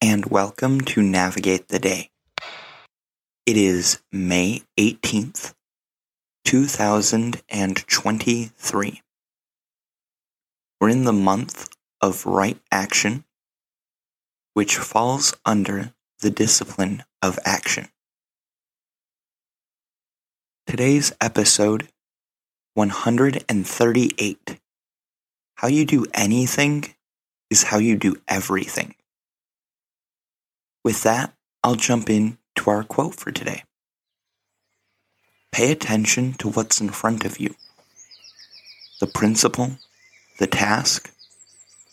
and welcome to Navigate the Day. It is May 18th, 2023. We're in the month of right action, which falls under the discipline of action. Today's episode 138 How you do anything is how you do everything. With that, I'll jump in to our quote for today. Pay attention to what's in front of you the principle, the task,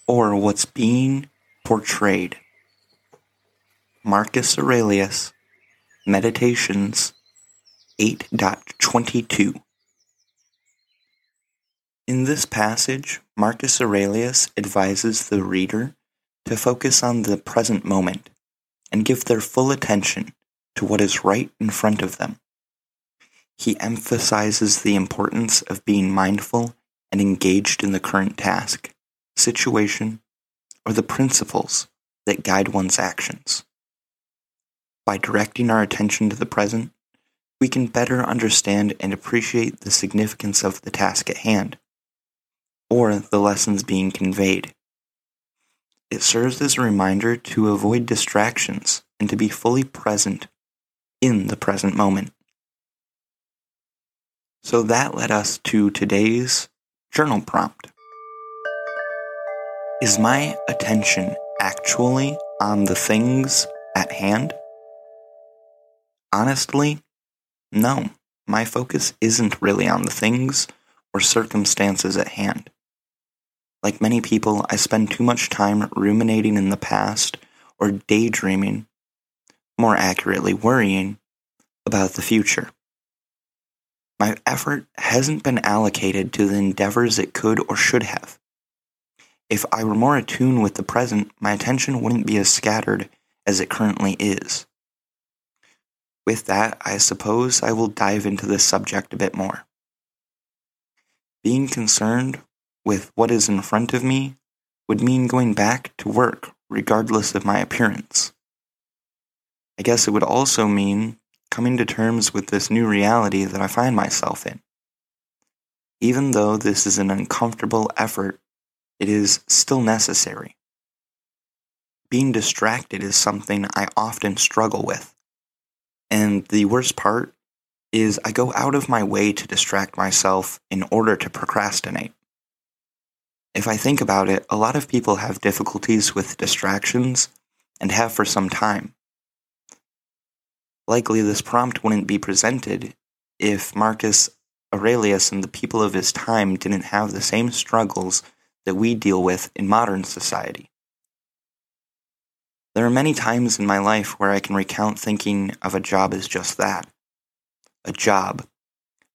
or what's being portrayed. Marcus Aurelius, Meditations 8.22. In this passage, Marcus Aurelius advises the reader to focus on the present moment and give their full attention to what is right in front of them. He emphasizes the importance of being mindful and engaged in the current task, situation, or the principles that guide one's actions. By directing our attention to the present, we can better understand and appreciate the significance of the task at hand, or the lessons being conveyed. It serves as a reminder to avoid distractions and to be fully present in the present moment. So that led us to today's journal prompt. Is my attention actually on the things at hand? Honestly, no. My focus isn't really on the things or circumstances at hand. Like many people, I spend too much time ruminating in the past or daydreaming, more accurately, worrying about the future. My effort hasn't been allocated to the endeavors it could or should have. If I were more attuned with the present, my attention wouldn't be as scattered as it currently is. With that, I suppose I will dive into this subject a bit more. Being concerned with what is in front of me would mean going back to work regardless of my appearance. I guess it would also mean coming to terms with this new reality that I find myself in. Even though this is an uncomfortable effort, it is still necessary. Being distracted is something I often struggle with. And the worst part is I go out of my way to distract myself in order to procrastinate. If I think about it, a lot of people have difficulties with distractions and have for some time. Likely, this prompt wouldn't be presented if Marcus Aurelius and the people of his time didn't have the same struggles that we deal with in modern society. There are many times in my life where I can recount thinking of a job as just that a job,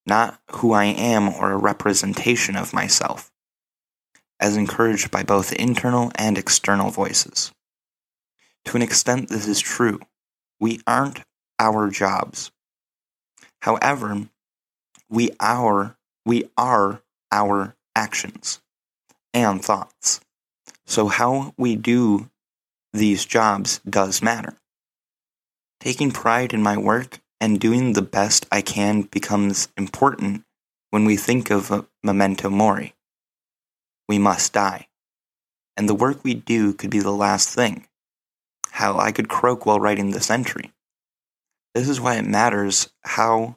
not who I am or a representation of myself as encouraged by both internal and external voices. To an extent, this is true. We aren't our jobs. However, we are, we are our actions and thoughts. So, how we do these jobs does matter. Taking pride in my work and doing the best I can becomes important when we think of memento mori we must die. And the work we do could be the last thing. How I could croak while writing this entry. This is why it matters how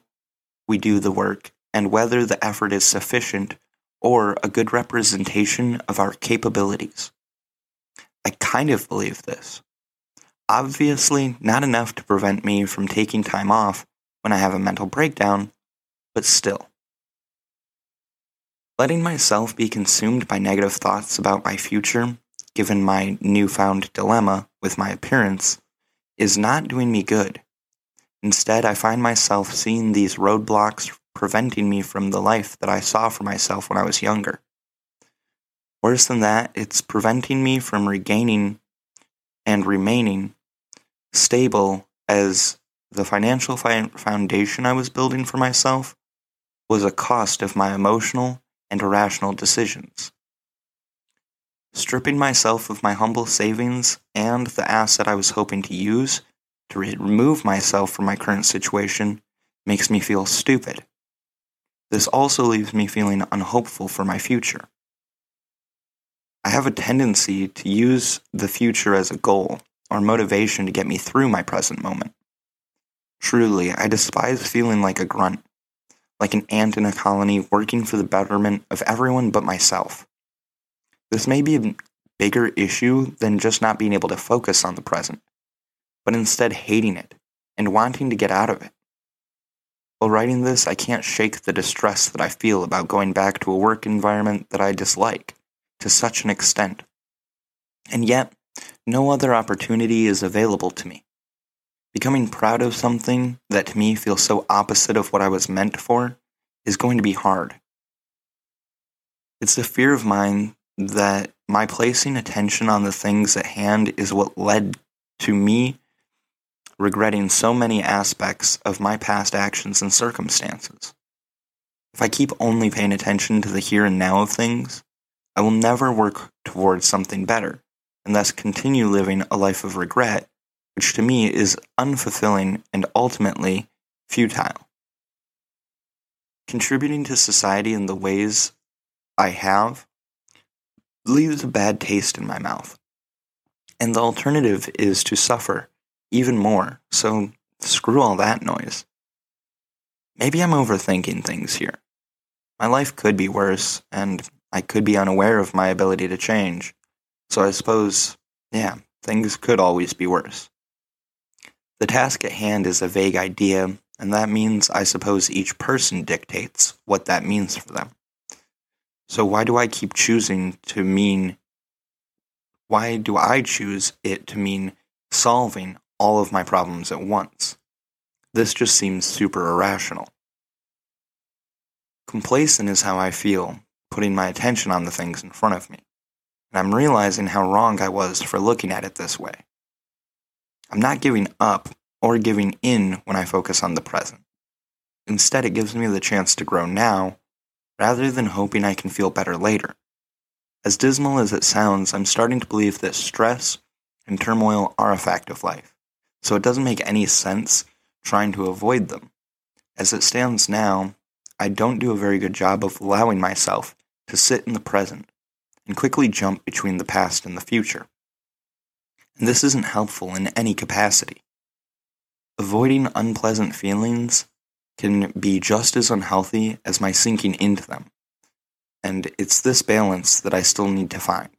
we do the work and whether the effort is sufficient or a good representation of our capabilities. I kind of believe this. Obviously, not enough to prevent me from taking time off when I have a mental breakdown, but still. Letting myself be consumed by negative thoughts about my future, given my newfound dilemma with my appearance, is not doing me good. Instead, I find myself seeing these roadblocks preventing me from the life that I saw for myself when I was younger. Worse than that, it's preventing me from regaining and remaining stable as the financial fi- foundation I was building for myself was a cost of my emotional and irrational decisions. Stripping myself of my humble savings and the asset I was hoping to use to remove myself from my current situation makes me feel stupid. This also leaves me feeling unhopeful for my future. I have a tendency to use the future as a goal or motivation to get me through my present moment. Truly, I despise feeling like a grunt, like an ant in a colony working for the betterment of everyone but myself. This may be a bigger issue than just not being able to focus on the present, but instead hating it and wanting to get out of it. While writing this, I can't shake the distress that I feel about going back to a work environment that I dislike to such an extent. And yet, no other opportunity is available to me. Becoming proud of something that to me feels so opposite of what I was meant for is going to be hard. It's a fear of mine that my placing attention on the things at hand is what led to me regretting so many aspects of my past actions and circumstances. If I keep only paying attention to the here and now of things, I will never work towards something better, and thus continue living a life of regret, which to me is unfulfilling and ultimately futile. Contributing to society in the ways I have leaves a bad taste in my mouth. And the alternative is to suffer even more, so screw all that noise. Maybe I'm overthinking things here. My life could be worse, and I could be unaware of my ability to change. So I suppose, yeah, things could always be worse. The task at hand is a vague idea, and that means I suppose each person dictates what that means for them. So why do I keep choosing to mean, why do I choose it to mean solving all of my problems at once? This just seems super irrational. Complacent is how I feel, putting my attention on the things in front of me. And I'm realizing how wrong I was for looking at it this way. I'm not giving up or giving in when I focus on the present. Instead, it gives me the chance to grow now rather than hoping I can feel better later. As dismal as it sounds, I'm starting to believe that stress and turmoil are a fact of life, so it doesn't make any sense trying to avoid them. As it stands now, I don't do a very good job of allowing myself to sit in the present and quickly jump between the past and the future. And this isn't helpful in any capacity. Avoiding unpleasant feelings can be just as unhealthy as my sinking into them. And it's this balance that I still need to find.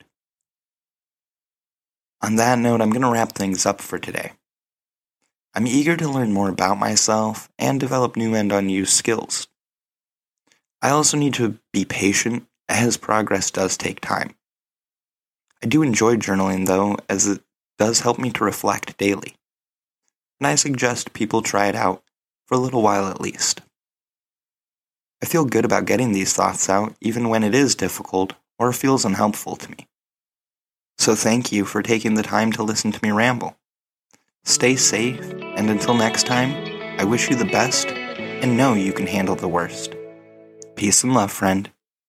On that note, I'm going to wrap things up for today. I'm eager to learn more about myself and develop new and unused skills. I also need to be patient as progress does take time. I do enjoy journaling though, as it does help me to reflect daily. And I suggest people try it out for a little while at least. I feel good about getting these thoughts out, even when it is difficult or feels unhelpful to me. So thank you for taking the time to listen to me ramble. Stay safe, and until next time, I wish you the best and know you can handle the worst. Peace and love, friend.